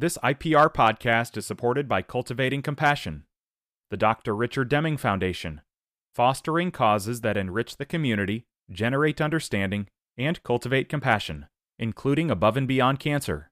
This IPR podcast is supported by Cultivating Compassion, the Dr. Richard Deming Foundation, fostering causes that enrich the community, generate understanding, and cultivate compassion, including above and beyond cancer.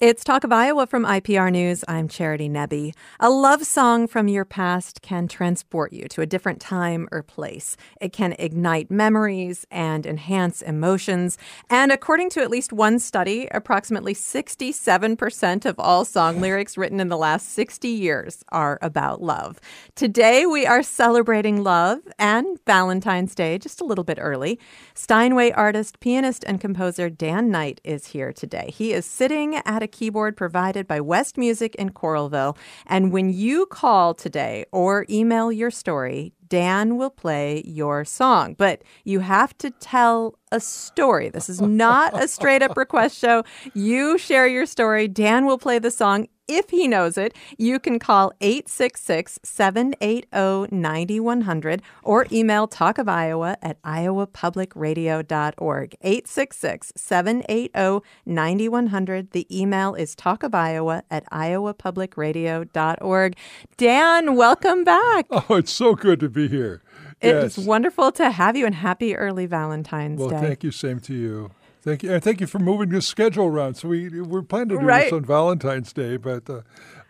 It's Talk of Iowa from IPR News. I'm Charity Nebbe. A love song from your past can transport you to a different time or place. It can ignite memories and enhance emotions. And according to at least one study, approximately 67% of all song lyrics written in the last 60 years are about love. Today, we are celebrating love and Valentine's Day just a little bit early. Steinway artist, pianist, and composer Dan Knight is here today. He is sitting at keyboard provided by West Music in Coralville. And when you call today or email your story, Dan will play your song. But you have to tell a story. This is not a straight up request show. You share your story. Dan will play the song if he knows it, you can call 866 780 9100 or email Talk of Iowa at iowapublicradio.org. 866 780 9100. The email is talkofiowa at iowapublicradio.org. Dan, welcome back. Oh, it's so good to be here. It's yes. wonderful to have you and happy early Valentine's well, Day. Well, thank you. Same to you. Thank you, and thank you for moving the schedule around. So we we're planning to do right. this on Valentine's Day, but uh,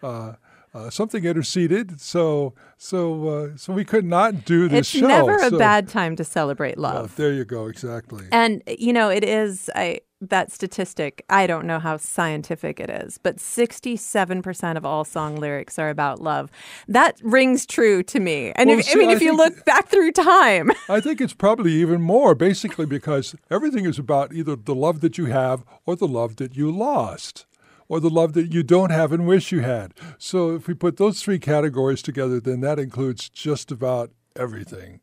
uh, uh, something interceded, so so uh, so we could not do this it's show. It's never a so. bad time to celebrate love. Well, there you go, exactly. And you know, it is I that statistic, I don't know how scientific it is, but 67% of all song lyrics are about love. That rings true to me. And well, if, see, I mean, I if you look back through time, I think it's probably even more, basically, because everything is about either the love that you have or the love that you lost. Or the love that you don't have and wish you had. So, if we put those three categories together, then that includes just about everything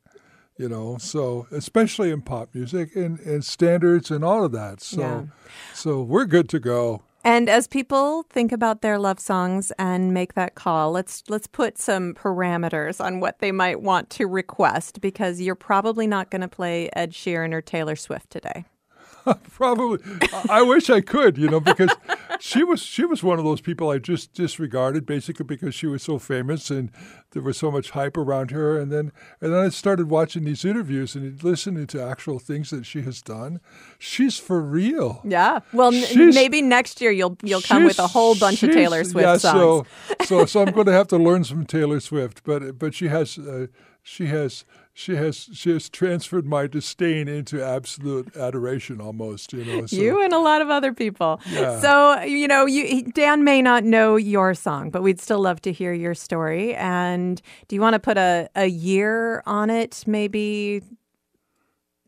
you know so especially in pop music and, and standards and all of that so yeah. so we're good to go and as people think about their love songs and make that call let's let's put some parameters on what they might want to request because you're probably not going to play ed sheeran or taylor swift today Probably. I wish I could, you know, because she was she was one of those people I just disregarded basically because she was so famous and there was so much hype around her. And then and then I started watching these interviews and listening to actual things that she has done. She's for real. Yeah. Well, n- maybe next year you'll you'll come with a whole bunch of Taylor Swift yeah, songs. So so so I'm going to have to learn some Taylor Swift, but but she has uh, she has she has she has transferred my disdain into absolute adoration almost you know so. you and a lot of other people yeah. so you know you dan may not know your song but we'd still love to hear your story and do you want to put a, a year on it maybe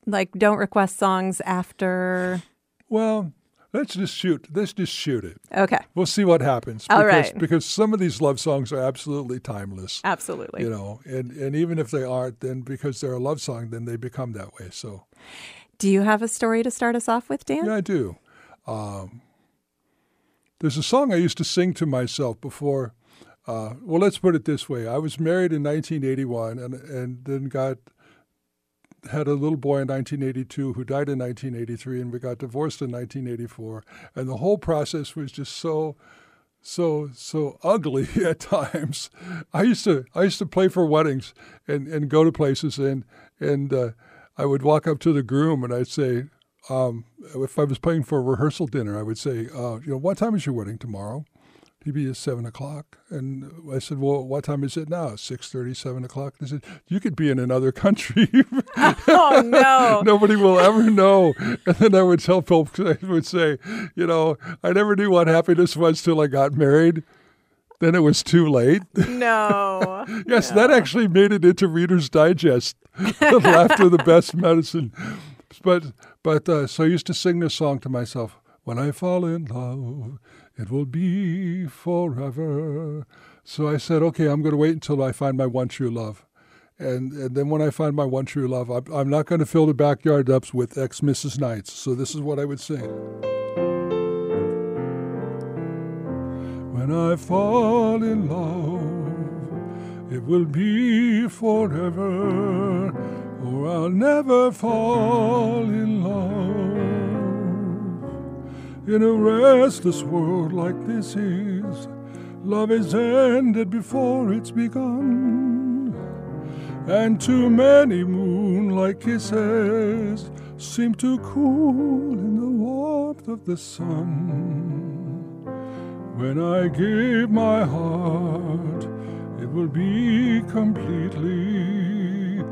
like don't request songs after well Let's just shoot. Let's just shoot it. Okay. We'll see what happens. All because, right. Because some of these love songs are absolutely timeless. Absolutely. You know, and, and even if they aren't, then because they're a love song, then they become that way. So. Do you have a story to start us off with, Dan? Yeah, I do. Um, there's a song I used to sing to myself before. Uh, well, let's put it this way: I was married in 1981, and and then got had a little boy in 1982 who died in 1983, and we got divorced in 1984. And the whole process was just so, so, so ugly at times. I used to I used to play for weddings and, and go to places, and and uh, I would walk up to the groom and I'd say, um, if I was playing for a rehearsal dinner, I would say, uh, you know, what time is your wedding tomorrow? He'd be at seven o'clock. And I said, well, what time is it now? Six thirty, seven o'clock. And they said, you could be in another country. oh no! Nobody will ever know. And then I would tell folks, I would say, you know, I never knew what happiness was till I got married. Then it was too late. No. yes, no. that actually made it into Reader's Digest. Laughter, the best medicine. But but uh, so I used to sing this song to myself. When I fall in love, it will be forever. So I said, okay, I'm going to wait until I find my one true love. And, and then when I find my one true love, I'm, I'm not going to fill the backyard ups with ex Mrs. Knights. So this is what I would sing. When I fall in love, it will be forever, or I'll never fall in love. In a restless world like this is. Love is ended before it's begun, and too many moonlight kisses seem to cool in the warmth of the sun. When I give my heart, it will be completely.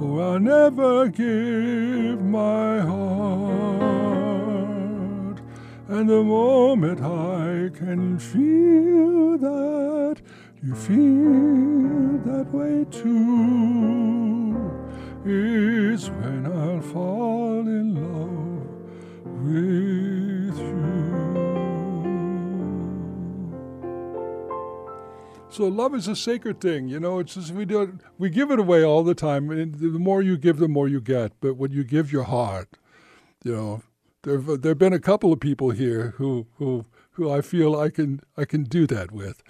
Oh, I'll never give my heart. And the moment I can feel that, you feel that way too, is when I'll fall in love with you. So love is a sacred thing, you know. It's just we do it, we give it away all the time, and the more you give, the more you get. But when you give your heart, you know, there there've been a couple of people here who who who I feel I can I can do that with,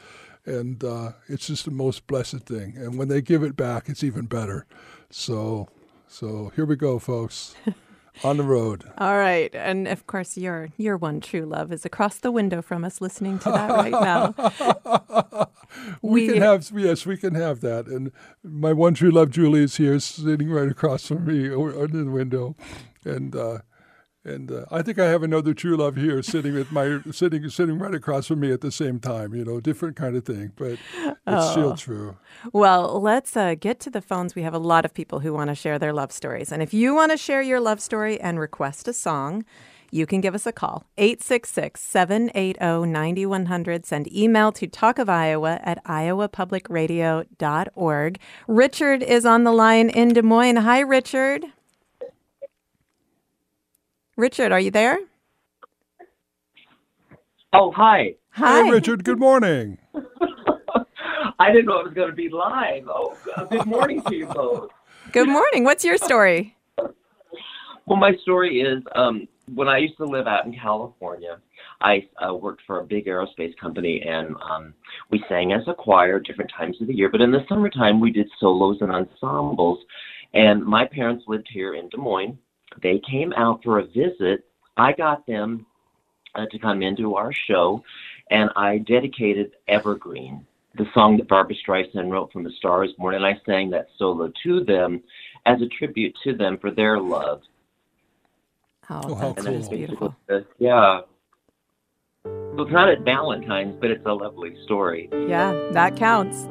and uh, it's just the most blessed thing. And when they give it back, it's even better. So so here we go, folks. On the road. All right. And of course your your one true love is across the window from us listening to that right now. we, we, can have yes, we can have that. And my one true love Julie is here sitting right across from me under the window. And uh, and uh, I think I have another true love here, sitting with my sitting sitting right across from me at the same time. You know, different kind of thing, but it's oh. still true. Well, let's uh, get to the phones. We have a lot of people who want to share their love stories, and if you want to share your love story and request a song. You can give us a call, 866 780 9100. Send email to talkofiowa at iowapublicradio.org. Richard is on the line in Des Moines. Hi, Richard. Richard, are you there? Oh, hi. Hi, hey, Richard. Good morning. I didn't know it was going to be live. Oh, good morning to you both. Good morning. What's your story? Well, my story is um, when I used to live out in California, I uh, worked for a big aerospace company, and um, we sang as a choir different times of the year. But in the summertime, we did solos and ensembles. And my parents lived here in Des Moines, they came out for a visit. I got them uh, to come into our show, and I dedicated Evergreen, the song that Barbra Streisand wrote from The Star Is Born, and I sang that solo to them as a tribute to them for their love. Oh, oh how cool. beautiful. yeah. So it's not at Valentine's, but it's a lovely story. Yeah, that counts.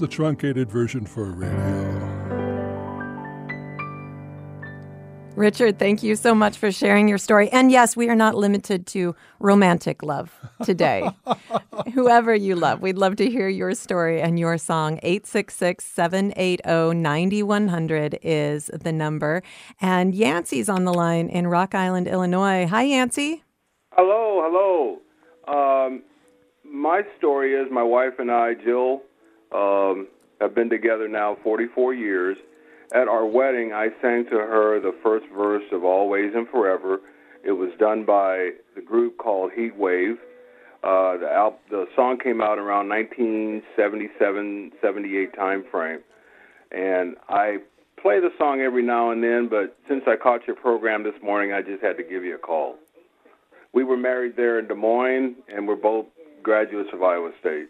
The truncated version for radio. Richard, thank you so much for sharing your story. And yes, we are not limited to romantic love today. Whoever you love, we'd love to hear your story and your song. 866 780 9100 is the number. And Yancey's on the line in Rock Island, Illinois. Hi, Yancey. Hello, hello. Um, my story is my wife and I, Jill, um, have been together now 44 years. At our wedding, I sang to her the first verse of Always and Forever. It was done by the group called Heat Wave. Uh, the, al- the song came out around 1977, 78 time frame, and I play the song every now and then. But since I caught your program this morning, I just had to give you a call. We were married there in Des Moines, and we're both graduates of Iowa State.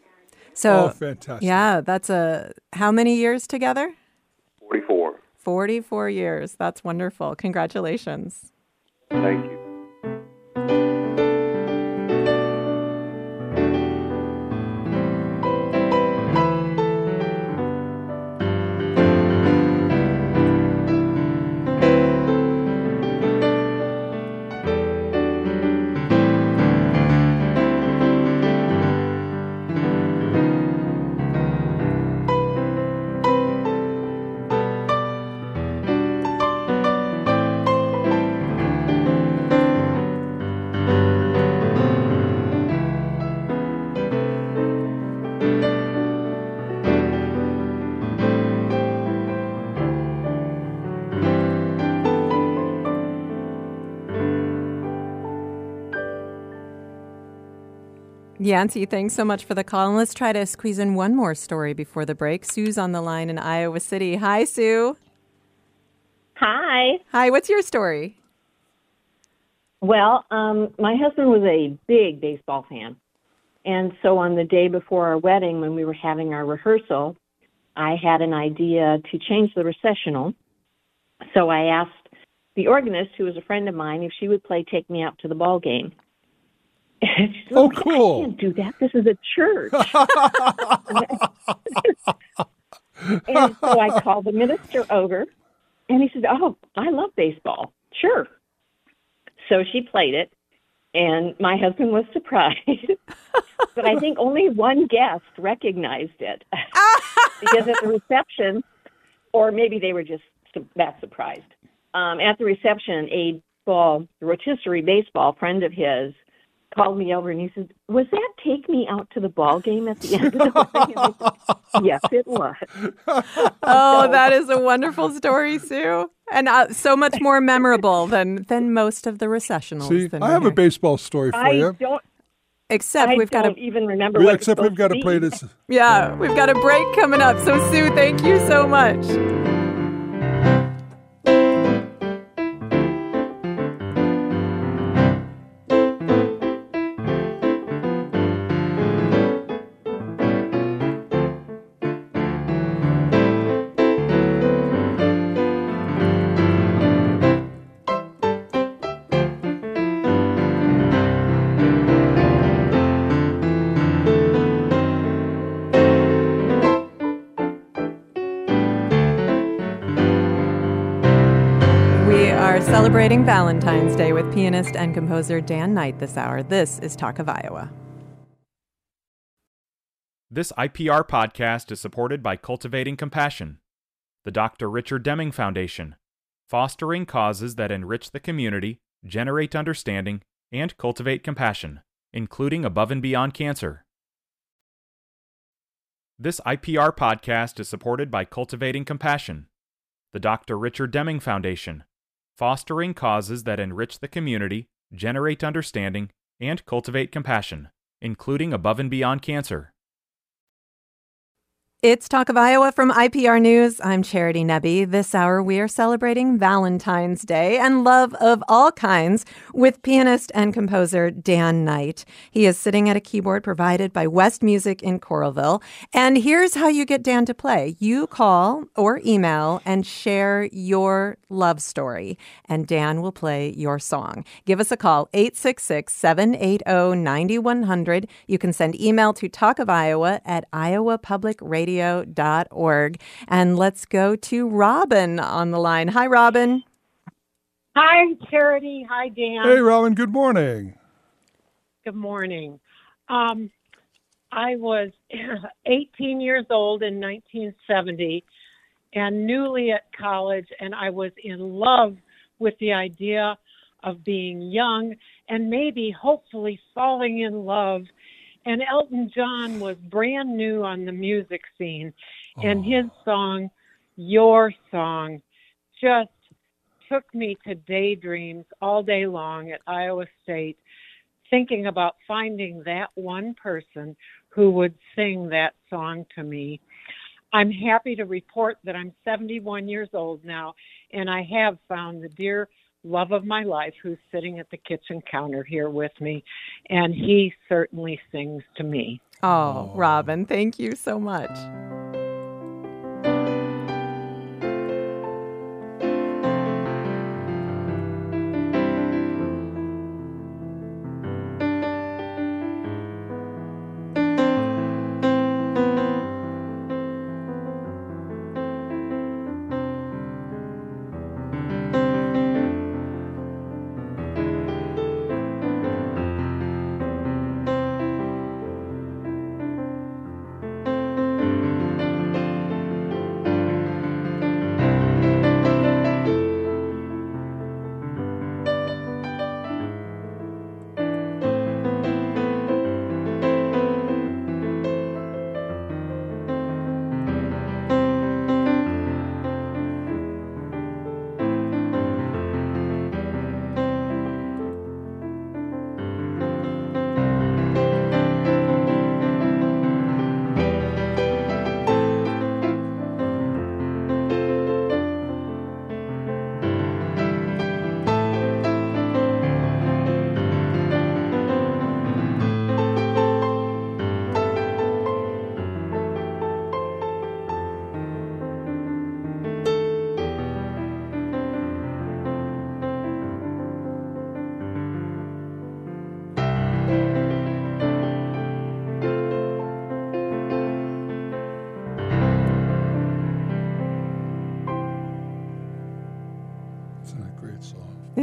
So, oh, fantastic. Yeah, that's a how many years together? 44. 44 years. That's wonderful. Congratulations. Thank you. Yancey, thanks so much for the call. And let's try to squeeze in one more story before the break. Sue's on the line in Iowa City. Hi, Sue. Hi. Hi, what's your story? Well, um, my husband was a big baseball fan. And so on the day before our wedding, when we were having our rehearsal, I had an idea to change the recessional. So I asked the organist, who was a friend of mine, if she would play Take Me Out to the Ball Game. And she said, Oh, I can't do that. This is a church. and so I called the minister over, and he said, Oh, I love baseball. Sure. So she played it, and my husband was surprised. but I think only one guest recognized it because at the reception, or maybe they were just that surprised. Um, at the reception, a ball, rotisserie baseball friend of his called me over and he said, "Was that take me out to the ball game at the end of the wedding?" And I said, yes, it was. Oh, So- that is a wonderful story, Sue. And uh, so much more memorable than, than most of the recessionals. See, than I we have a baseball story for I you. don't. Except I we've got to even remember We- what. except we've got to play this. yeah, we've got a break coming up. So Sue, thank you so much. Celebrating Valentine's Day with pianist and composer Dan Knight this hour. This is Talk of Iowa. This IPR podcast is supported by Cultivating Compassion, the Dr. Richard Deming Foundation, fostering causes that enrich the community, generate understanding, and cultivate compassion, including above and beyond cancer. This IPR podcast is supported by Cultivating Compassion, the Dr. Richard Deming Foundation, fostering causes that enrich the community, generate understanding, and cultivate compassion, including above and beyond cancer. It's Talk of Iowa from IPR News. I'm Charity Nebbe. This hour, we are celebrating Valentine's Day and love of all kinds with pianist and composer Dan Knight. He is sitting at a keyboard provided by West Music in Coralville. And here's how you get Dan to play you call or email and share your love story, and Dan will play your song. Give us a call, 866 780 9100. You can send email to talkofiowa at iowapublicradio.org. And let's go to Robin on the line. Hi, Robin. Hi, Charity. Hi, Dan. Hey, Robin. Good morning. Good morning. Um, I was 18 years old in 1970 and newly at college, and I was in love with the idea of being young and maybe, hopefully, falling in love. And Elton John was brand new on the music scene, and his song, Your Song, just took me to daydreams all day long at Iowa State, thinking about finding that one person who would sing that song to me. I'm happy to report that I'm 71 years old now, and I have found the dear love of my life who's sitting at the kitchen counter here with me, and he certainly sings to me. Oh, Robin, thank you so much.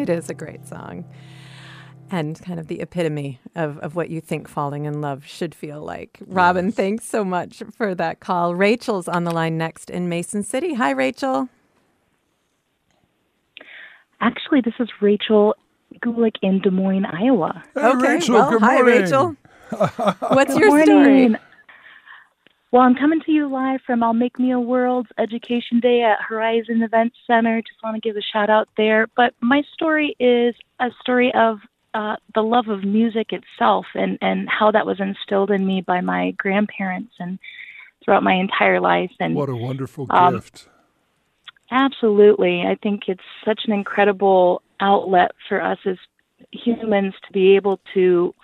It is a great song. And kind of the epitome of, of what you think falling in love should feel like. Robin, thanks so much for that call. Rachel's on the line next in Mason City. Hi, Rachel. Actually, this is Rachel Gulick in Des Moines, Iowa. Hey, okay, Rachel, well, good hi, morning. Rachel. What's Good your morning. story? Well, I'm coming to you live from I'll Make Me a World's Education Day at Horizon Events Center. Just want to give a shout out there. But my story is a story of uh, the love of music itself and, and how that was instilled in me by my grandparents and throughout my entire life. And What a wonderful Um, gift. Absolutely. I think it's such an incredible outlet for us as humans to be able to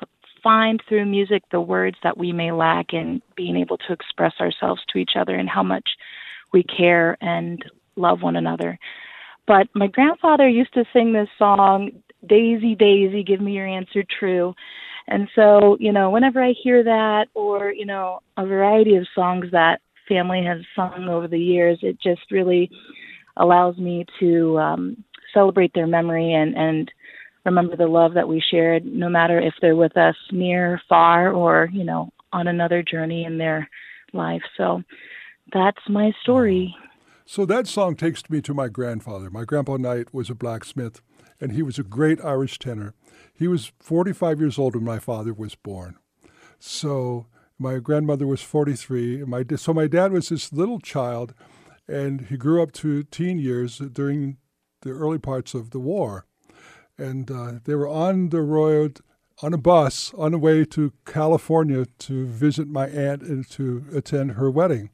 find through music the words that we may lack in being able to express ourselves to each other and how much we care and love one another. But my grandfather used to sing this song, Daisy, Daisy, give me your answer true. And so, you know, whenever I hear that or, you know, a variety of songs that family has sung over the years, it just really allows me to um, celebrate their memory and, and remember the love that we shared, no matter if they're with us near, far, or, you know, on another journey in their life. So that's my story. So that song takes me to my grandfather. My grandpa Knight was a blacksmith, and he was a great Irish tenor. He was 45 years old when my father was born. So my grandmother was 43. and My so my dad was this little child, and he grew up to teen years during the early parts of the war, and uh, they were on the road on a bus on the way to California to visit my aunt and to attend her wedding.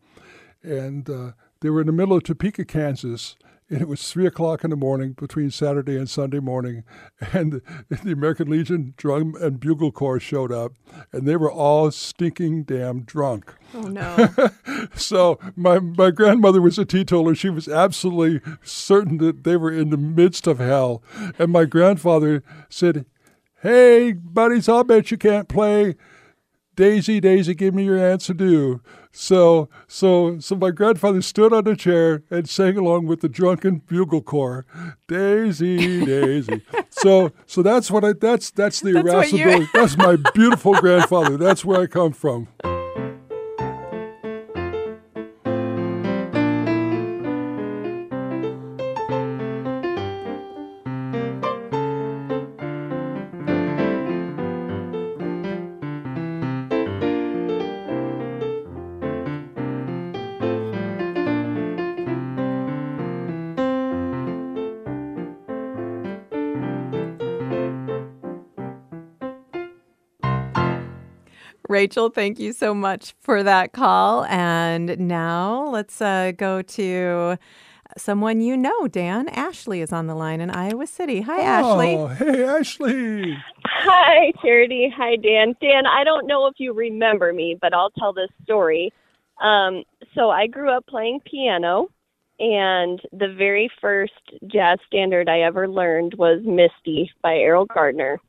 And uh, they were in the middle of Topeka, Kansas, and it was three o'clock in the morning between Saturday and Sunday morning, and the American Legion Drum and Bugle Corps showed up, and they were all stinking damn drunk. Oh, no. So my my grandmother was a teetotaler. She was absolutely certain that they were in the midst of hell, and my grandfather said, "Hey, buddies, I'll bet you can't play." Daisy, Daisy, give me your answer do. So, so, so my grandfather stood on a chair and sang along with the drunken bugle corps, Daisy, Daisy. so, so that's what I. That's that's the That's irascibility. That's my beautiful grandfather. That's where I come from. Rachel, thank you so much for that call. And now let's uh, go to someone you know, Dan. Ashley is on the line in Iowa City. Hi, Ashley. Oh, hey, Ashley. Hi, Charity. Hi, Dan. Dan, I don't know if you remember me, but I'll tell this story. Um, so I grew up playing piano, and the very first jazz standard I ever learned was Misty by Errol Gardner.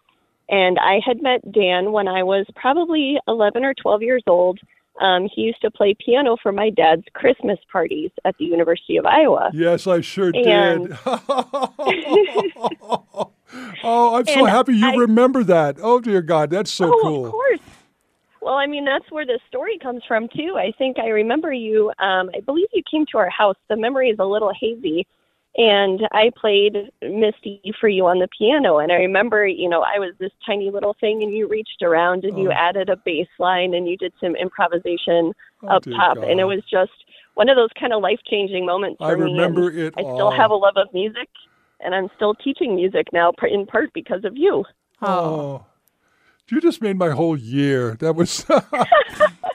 And I had met Dan when I was probably 11 or 12 years old. Um, he used to play piano for my dad's Christmas parties at the University of Iowa. Yes, I sure And- did. oh, I'm so happy you I- remember that. Oh, dear God, that's so oh, cool. of course. Well, I mean, that's where the story comes from, too. I think I remember you, um, I believe you came to our house. The memory is a little hazy. And I played Misty for you on the piano. And I remember, you know, I was this tiny little thing, and you reached around and you Oh. added a bass line and you did some improvisation Oh, up dear top. And it was just one of those kind of life changing moments for I me. and remember it I still have a love of music, and I'm still teaching music now, in part because of you. Oh. oh. You just made my whole year. That was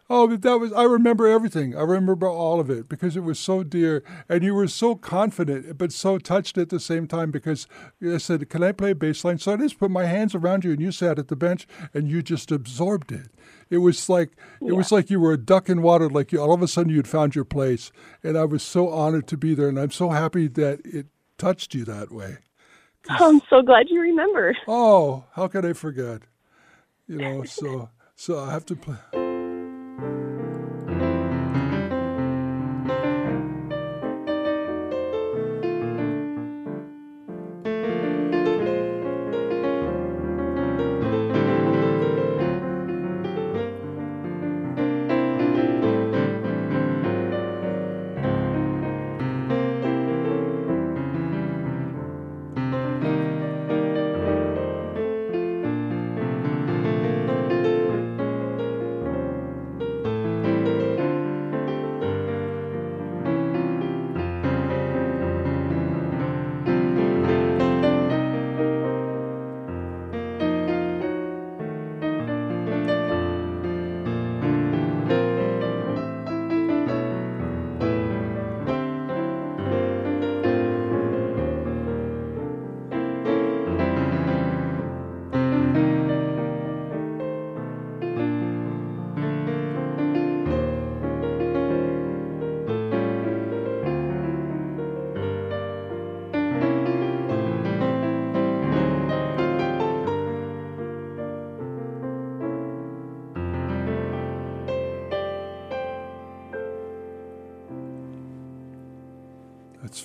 Oh, that was I remember everything. I remember all of it because it was so dear and you were so confident but so touched at the same time because I said, "Can I play bass line?" So I just put my hands around you and you sat at the bench and you just absorbed it. It was like it was like you were a duck in water like you all of a sudden you'd found your place and I was so honored to be there and I'm so happy that it touched you that way. Oh, I'm so glad you remember. Oh, how could I forget? You know, so so I have to play.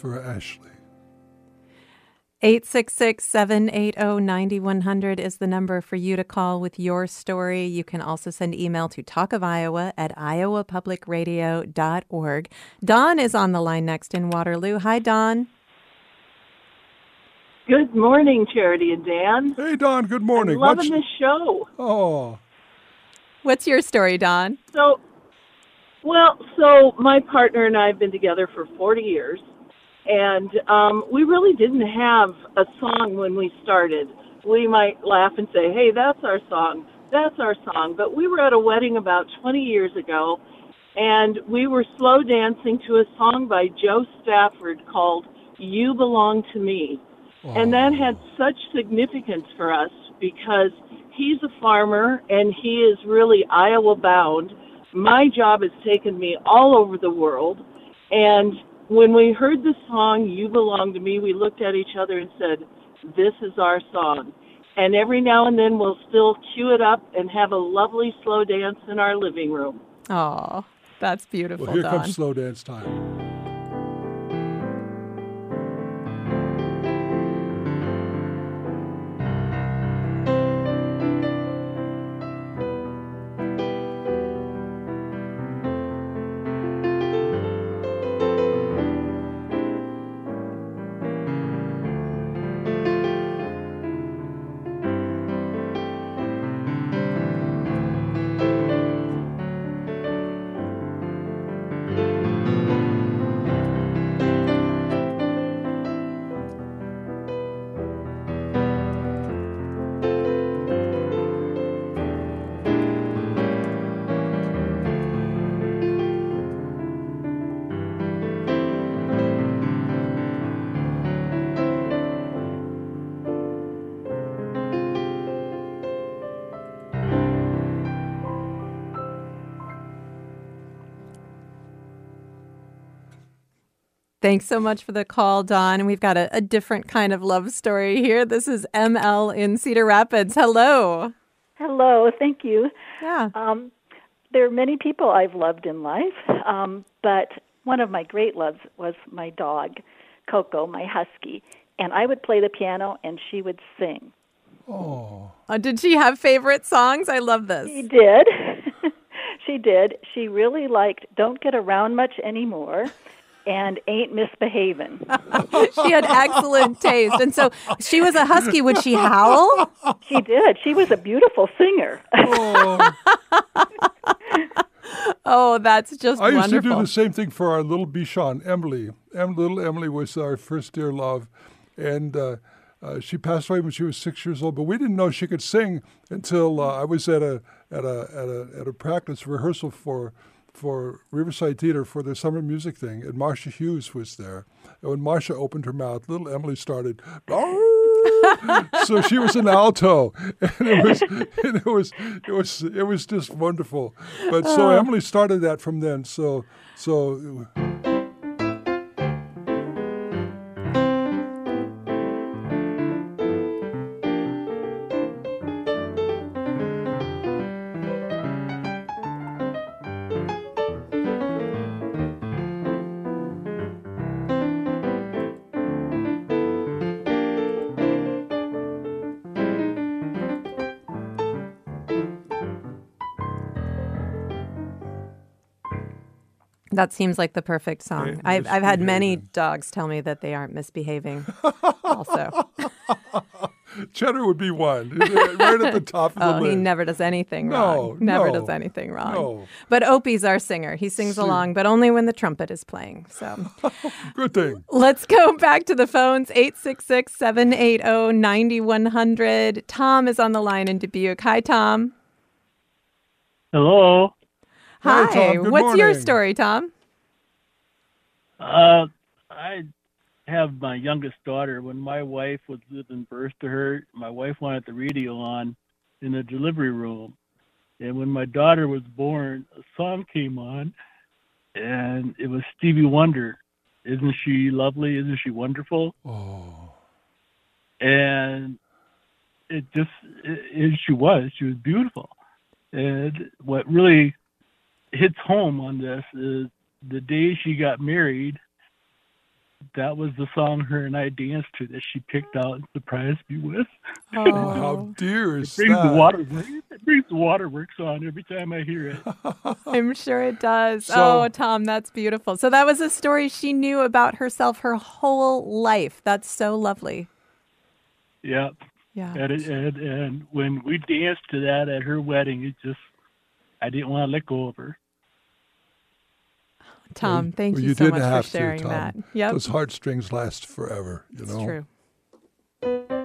For Ashley. 866 780 9100 is the number for you to call with your story. You can also send email to Talk of Iowa at iowapublicradio.org. Don is on the line next in Waterloo. Hi, Don. Good morning, Charity and Dan. Hey, Don. Good morning. I'm loving What's- this show. Oh, What's your story, Don? So, well, so my partner and I have been together for 40 years, and um, we really didn't have a song when we started. We might laugh and say, "Hey, that's our song. That's our song." But we were at a wedding about 20 years ago, and we were slow dancing to a song by Jo Stafford called "You Belong to Me." And that had such significance for us because he's a farmer and he is really Iowa bound. My job has taken me all over the world. And when we heard the song, You Belong to Me, we looked at each other and said, This is our song. And every now and then we'll still cue it up and have a lovely slow dance in our living room. Oh, that's beautiful, well, here Don. comes slow dance time. Thanks so much for the call, Don. And we've got a, a different kind of love story here. This is ML in Cedar Rapids. Hello. Hello, thank you. Yeah. Um, there are many people I've loved in life, um, but one of my great loves was my dog, Coco, my husky. And I would play the piano and she would sing. Oh. Uh, did she have favorite songs? I love this. She did. she did. She really liked Don't Get Around Much Anymore and Ain't Misbehavin'. she had excellent taste. And so she was a husky. Would she howl? She did. She was a beautiful singer. Oh. Oh, that's just I used wonderful. to do the same thing for our little Bichon, Emily. Em, little Emily was our first dear love, and uh, uh, she passed away when she was six years old. But we didn't know she could sing until uh, I was at a at a at a at a practice rehearsal for for Riverside Theater for the summer music thing, and Marcia Hughes was there. And when Marcia opened her mouth, little Emily started. so she was an alto, and it was and it was it was it was just wonderful. But so Oh. Emily started that from then. So so. That seems like the perfect song. Ain't I've I've had many dogs tell me that they aren't misbehaving. also, Cheddar would be one, right at the top of the oh, list. he never does anything No, wrong. Never no, does anything wrong. no. But Opie's our singer. He sings See. along, but only when the trumpet is playing. So Good thing. let's go back to the phones 866 780 9100. Tom is on the line in Dubuque. Hi, Tom. Hello. Hi. Hi, Tom. Good What's your story, Tom? Uh, I have my youngest daughter. When my wife was giving birth to her, my wife wanted the radio on in the delivery room. And when my daughter was born, a song came on, and it was Stevie Wonder. Isn't she lovely? Isn't she wonderful? Oh. And it just, it, it, she was. She was beautiful. And what really hits home on this is the day she got married, that was the song her and I danced to that she picked out and surprised me with. Oh, how dear It is brings the that? waterworks. It brings the waterworks on every time I hear it. I'm sure it does. So- oh, Tom, that's beautiful. So that was a story she knew about herself her whole life. That's so lovely. Yeah. Yeah. And, it, and and when we danced to that at her wedding, it just I didn't want to let go of her. Tom, thank Well, you, you so much have for to, sharing Tom. that. Yep. Those heartstrings last forever, you It's know. true.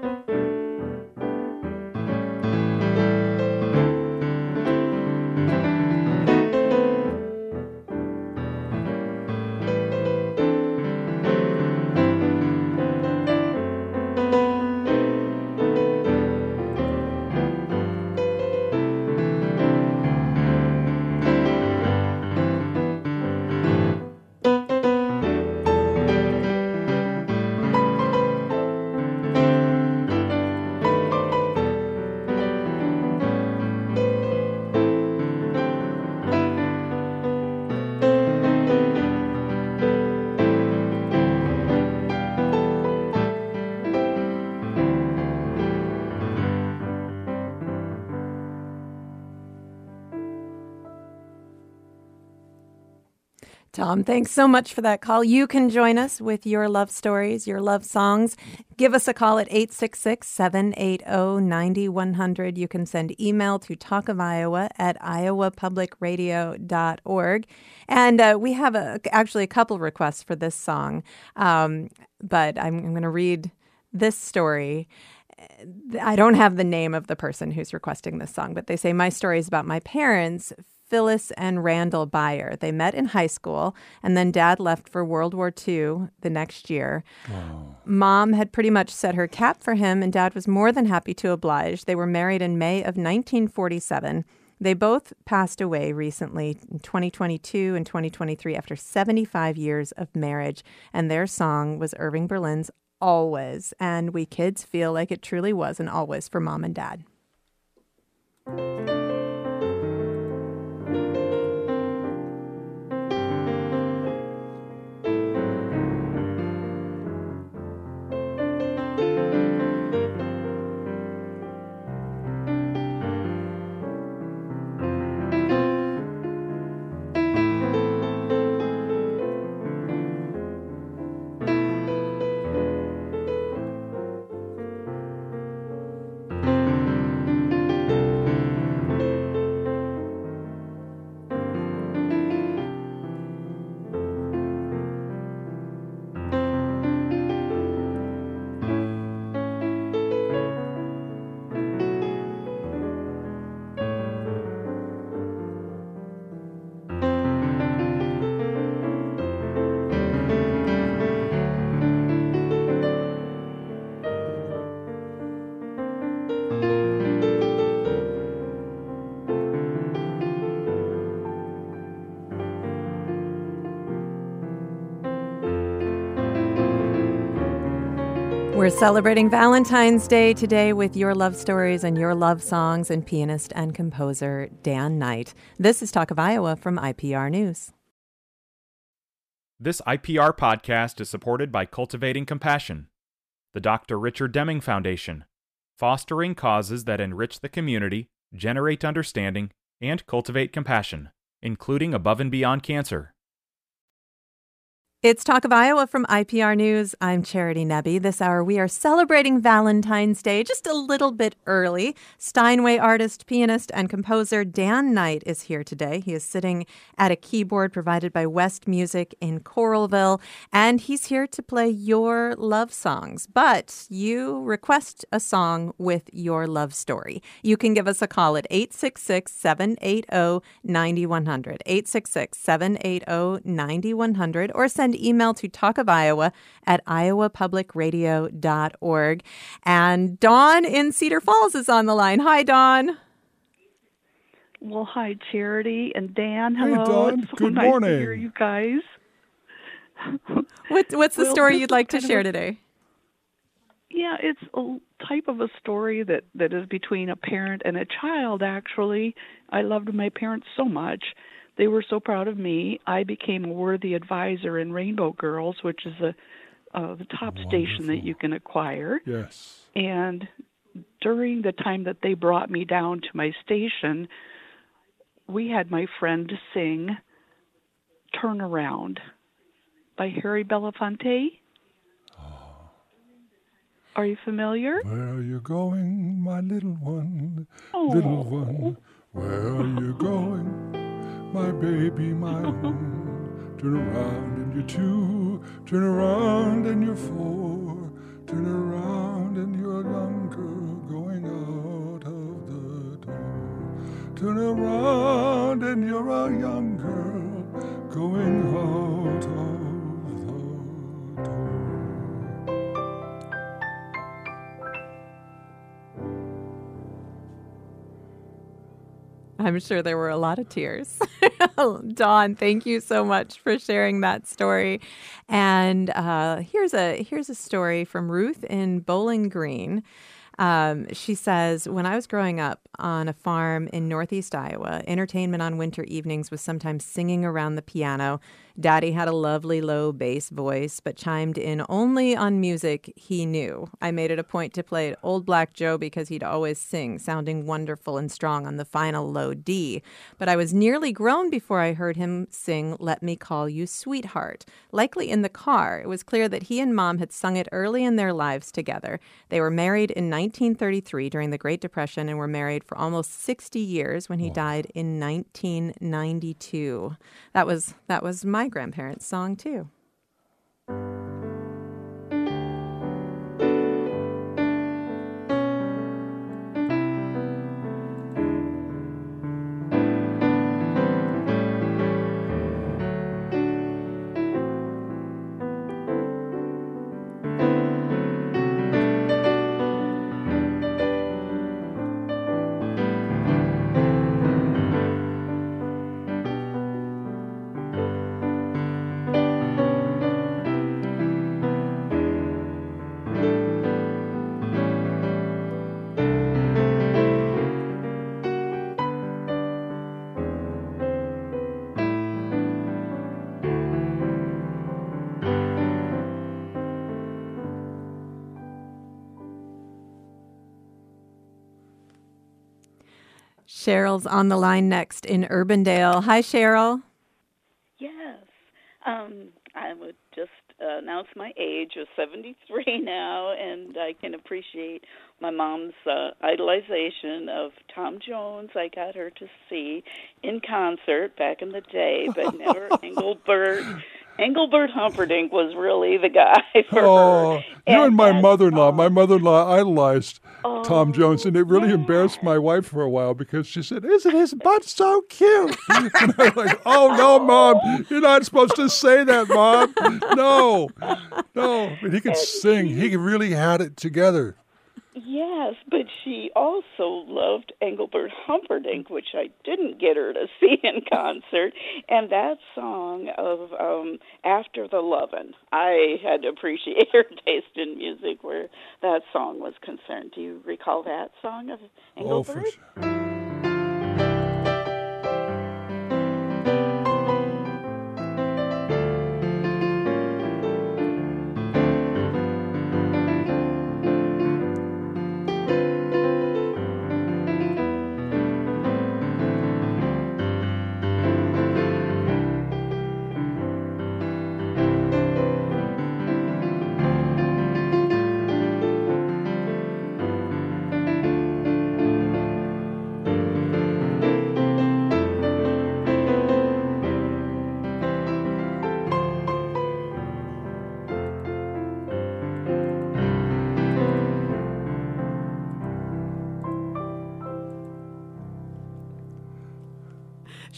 Tom, thanks so much for that call. You can join us with your love stories, your love songs. Give us a call at 866 780 9100. You can send email to Talk of Iowa at iowapublicradio.org. And uh, we have a, actually a couple requests for this song, um, but I'm, I'm going to read this story. I don't have the name of the person who's requesting this song, but they say my story is about my parents, Phyllis and Randall Byer. They met in high school, and then dad left for World War II the next year. Mom had pretty much set her cap for him, and dad was more than happy to oblige. They were married in May of 1947. They both passed away recently in 2022 and 2023 after 75 years of marriage, and their song was Irving Berlin's Always. And we kids feel like it truly was an always for mom and dad. We're celebrating Valentine's Day today with your love stories and your love songs and pianist and composer Dan Knight. This is Talk of Iowa from IPR News. This IPR podcast is supported by Cultivating Compassion, the Dr. Richard Deming Foundation, fostering causes that enrich the community, generate understanding, and cultivate compassion, including above and beyond cancer. It's Talk of Iowa from IPR News. I'm Charity Nebbe. This hour we are celebrating Valentine's Day just a little bit early. Steinway artist, pianist, and composer Dan Knight is here today. He is sitting at a keyboard provided by West Music in Coralville, and he's here to play your love songs. But you request a song with your love story. You can give us a call at 866 780 9100, 866 780 9100, or send email to Talk of Iowa at iowapublicradio.org. And Dawn in Cedar Falls is on the line. Hi, Dawn. Well, hi, Charity and Dan. Hey, Hello. Dawn. It's so Good nice morning. to hear you guys. What, what's the Well, story you'd like to share a- today? Yeah, it's a type of a story that that is between a parent and a child. Actually, I loved my parents so much; they were so proud of me. I became a worthy advisor in Rainbow Girls, which is a uh, the top station that you can acquire. Yes. And during the time that they brought me down to my station, we had my friend sing Turn Around by Harry Belafonte. Are you familiar? Where are you going, my little one? Oh. Little one, where are you going? My baby, my own. Turn around and you're two. Turn around and you're four. Turn around and you're a young girl going out of the door. Turn around and you're a young girl going out of I'm sure there were a lot of tears. Dawn, thank you so much for sharing that story. And uh, here's a here's a story from Ruth in Bowling Green. Um, she says, When I was growing up on a farm in northeast Iowa, entertainment on winter evenings was sometimes singing around the piano. Daddy had a lovely low bass voice, but chimed in only on music he knew. I made it a point to play Old Black Joe because he'd always sing, sounding wonderful and strong on the final low D. But I was nearly grown before I heard him sing Let Me Call You Sweetheart. Likely in the car, it was clear that he and mom had sung it early in their lives together. They were married in 1933 during the Great Depression and were married for almost 60 years when he died in 1992. That was that was my grandparents' song too. Cheryl's on the line next in Urbandale. Hi, Cheryl. Yes. Um, I would just uh, announce my age of 73 now, and I can appreciate my mom's uh, idolization of Tom Jones. I got her to see in concert back in the day, but never Engelbert. Engelbert Humperdinck was really the guy for Oh, her. you and my mother-in-law. My mother-in-law idolized Tom oh, Jones, and it really embarrassed my wife for a while because she said, "Isn't his butt so cute?" and I'm like, "Oh no, oh. mom, you're not supposed to say that, mom. No, no." But he could sing. He really had it together. Yes, but she also loved Engelbert Humperdinck, which I didn't get her to see in concert. And that song of um After the Lovin', I had to appreciate her taste in music where that song was concerned. Do you recall that song of Oh, for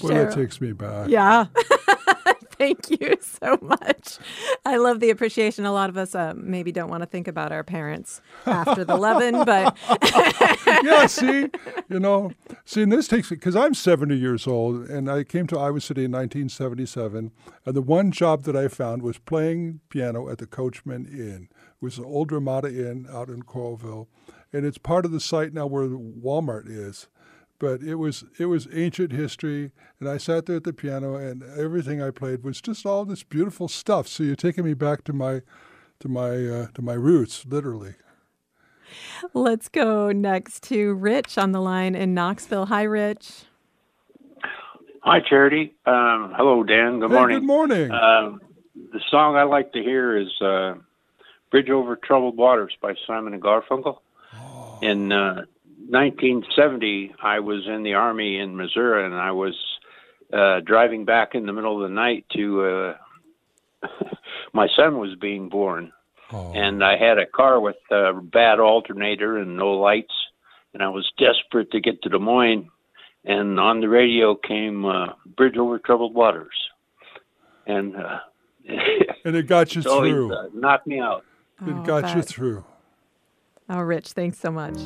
Engelbert? Boy, that takes me back. Yeah. Thank you so much. I love the appreciation. A lot of us uh, maybe don't want to think about our parents after the lovin', but yeah, see, you know, see, and this takes because I'm 70 years old, and I came to Iowa City in 1977, and the one job that I found was playing piano at the Coachman Inn, which is an old Ramada Inn out in Coralville, and it's part of the site now where Walmart is. But it was it was ancient history, and I sat there at the piano, and everything I played was just all this beautiful stuff. So you're taking me back to my to my uh, to my roots, literally. Let's go next to Rich on the line in Knoxville. Hi, Rich. Hi, Charity. Um, hello, Dan. Good Hey, morning. good morning. Um, the song I like to hear is uh, "Bridge Over Troubled Waters" by Simon and Garfunkel. In uh, 1970, I was in the army in Missouri, and I was uh, driving back in the middle of the night to. Uh, my son was being born, and I had a car with a bad alternator and no lights, and I was desperate to get to Des Moines. And on the radio came uh, "Bridge Over Troubled Waters," and uh, And it got you it's always, through. uh, knocked me out. It Oh, got you through. Oh, Rich, thanks so much.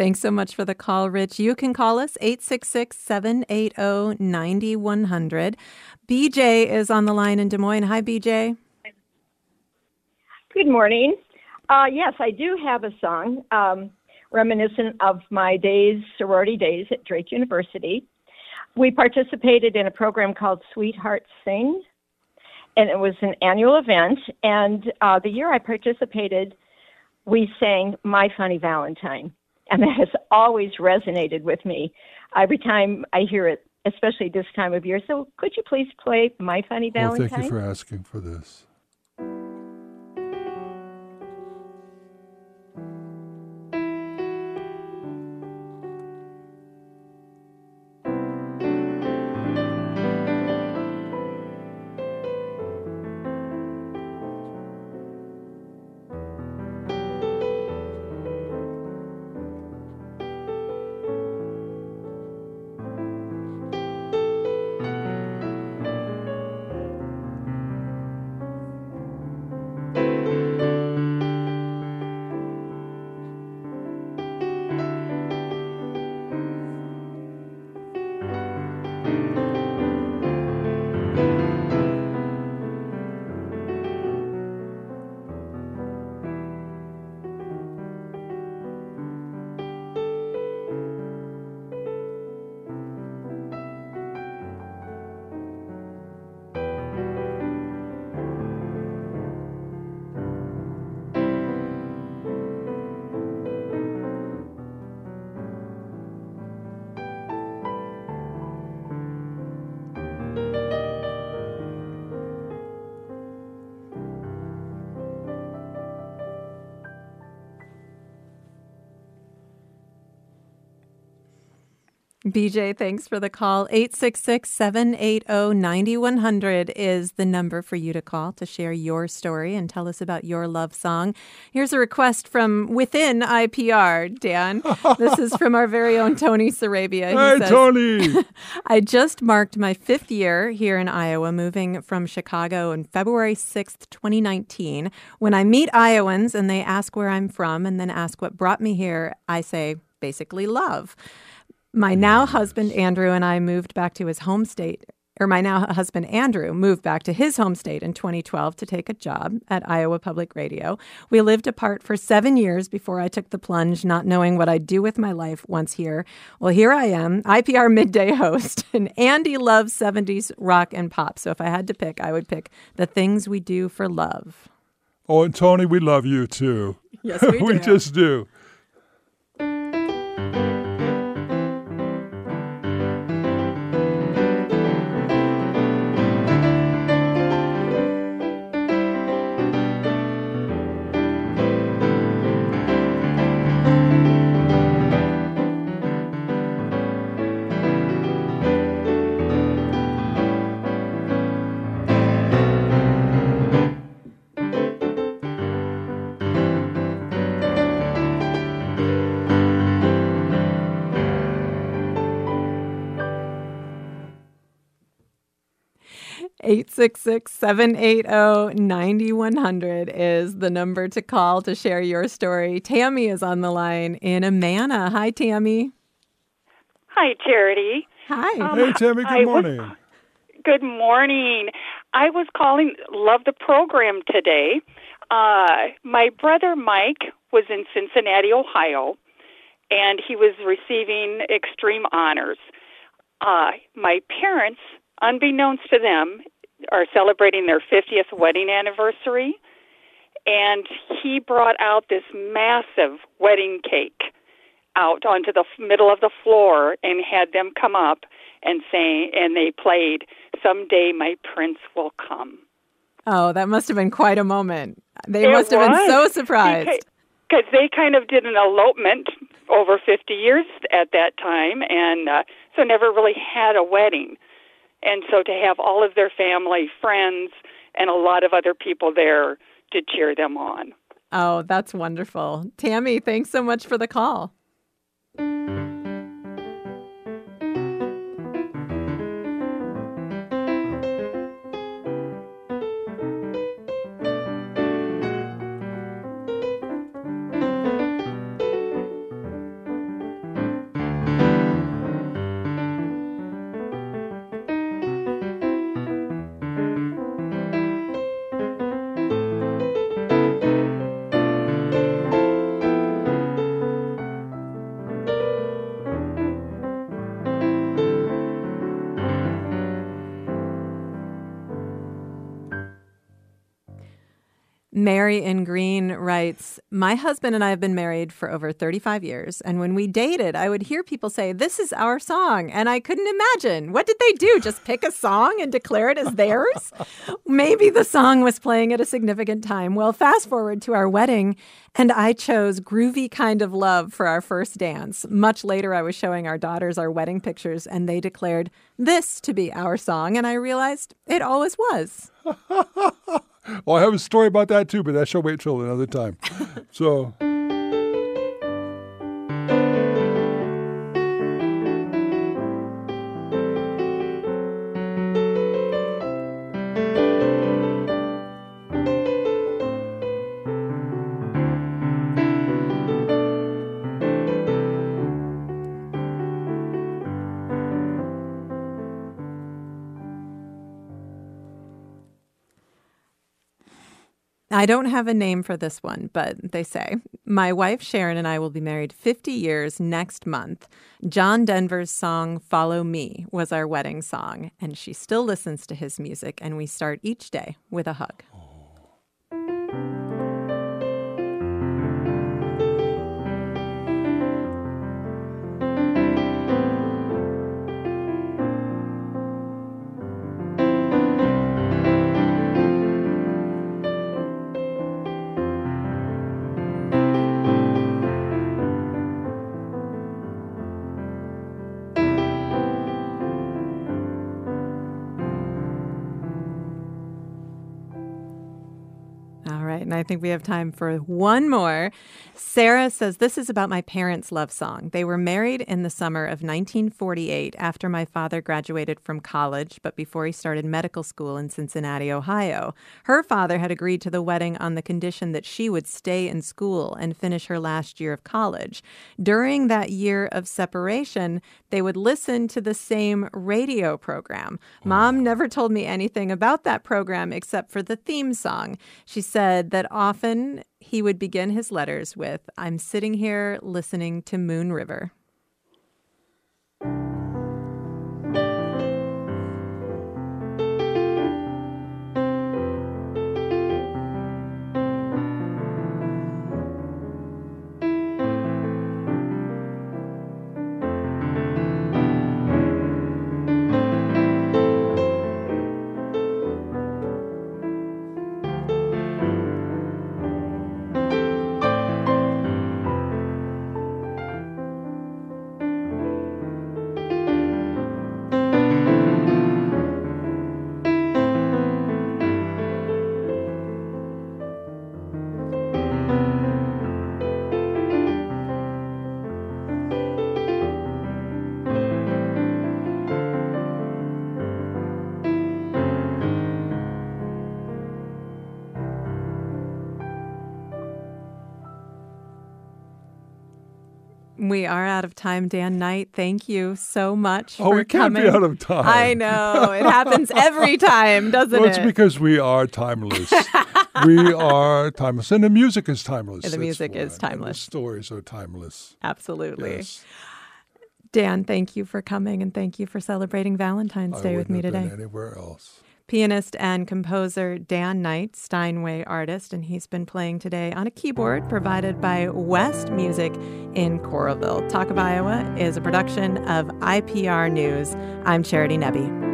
Thanks so much for the call, Rich. You can call us 866 780 9100. BJ is on the line in Des Moines. Hi, BJ. Good morning. Uh, yes, I do have a song um, reminiscent of my days, sorority days at Drake University. We participated in a program called Sweetheart Sing, and it was an annual event. And uh, the year I participated, we sang My Funny Valentine. And that has always resonated with me every time I hear it, especially this time of year. So could you please play My Funny Valentine? Well, thank you for asking for this. BJ, thanks for the call. 866 780 9100 is the number for you to call to share your story and tell us about your love song. Here's a request from within IPR, Dan. this is from our very own Tony Sarabia. He Hey, Tony! I just marked my fifth year here in Iowa, moving from Chicago on February 6th, 2019. When I meet Iowans and they ask where I'm from and then ask what brought me here, I say basically love. My mm. now husband Andrew and I moved back to his home state, or my now husband Andrew moved back to his home state in 2012 to take a job at Iowa Public Radio. We lived apart for seven years before I took the plunge, not knowing what I'd do with my life once here. Well, here I am, IPR midday host, and Andy loves 70s rock and pop. So if I had to pick, I would pick the things we do for love. Oh, and Tony, we love you too. Yes, we do. just do. 866 780 9100 is the number to call to share your story. Tammy is on the line in Amana. Hi, Tammy. Hi, Charity. Hi. Um, hey, Tammy, good I was- morning. Good morning. I was calling, love the program today. Uh, my brother Mike was in Cincinnati, Ohio, and he was receiving extreme honors. Uh, my parents, unbeknownst to them, are celebrating their 50th wedding anniversary, and he brought out this massive wedding cake out onto the middle of the floor and had them come up and say, and they played "Someday My Prince Will Come." Oh, that must have been quite a moment. They It must have been so surprised. because they kind of did an elopement over 50 years at that time, and uh, so never really had a wedding. And so to have all of their family, friends, and a lot of other people there to cheer them on. Oh, that's wonderful. Tammy, thanks so much for the call. Mary in Greene writes My husband and I have been married for over 35 years. And when we dated, I would hear people say, This is our song. And I couldn't imagine. What did they do? Just pick a song and declare it as theirs? Maybe the song was playing at a significant time. Well, fast forward to our wedding, and I chose Groovy Kind of Love for our first dance. Much later, I was showing our daughters our wedding pictures, and they declared this to be our song. And I realized it always was. Oh, I have a story about that too, but that shall wait till another time. so. I don't have a name for this one, but they say my wife Sharon and I will be married 50 years next month. John Denver's song Follow Me was our wedding song, and she still listens to his music, and we start each day with a hug. And I think we have time for one more. Sarah says, This is about my parents' love song. They were married in the summer of 1948 after my father graduated from college, but before he started medical school in Cincinnati, Ohio. Her father had agreed to the wedding on the condition that she would stay in school and finish her last year of college. During that year of separation, they would listen to the same radio program. Mom never told me anything about that program except for the theme song. She said that often he would begin his letters with, I'm sitting here listening to Moon River. Are out of time. Dan Knight, thank you so much Oh, we can't coming. be out of time. I know. It happens every time, doesn't well, it? it's because we are timeless. we are timeless. And the music is timeless. The That's music is And the timeless. stories are timeless. Absolutely. Yes. Dan, thank you for coming and thank you for celebrating Valentine's I Day with me today. anywhere else. Pianist and composer Dan Knight, Steinway artist, and he's been playing today on a keyboard provided by West Music in Coralville. Talk of Iowa is a production of IPR News. I'm Charity Nebbe.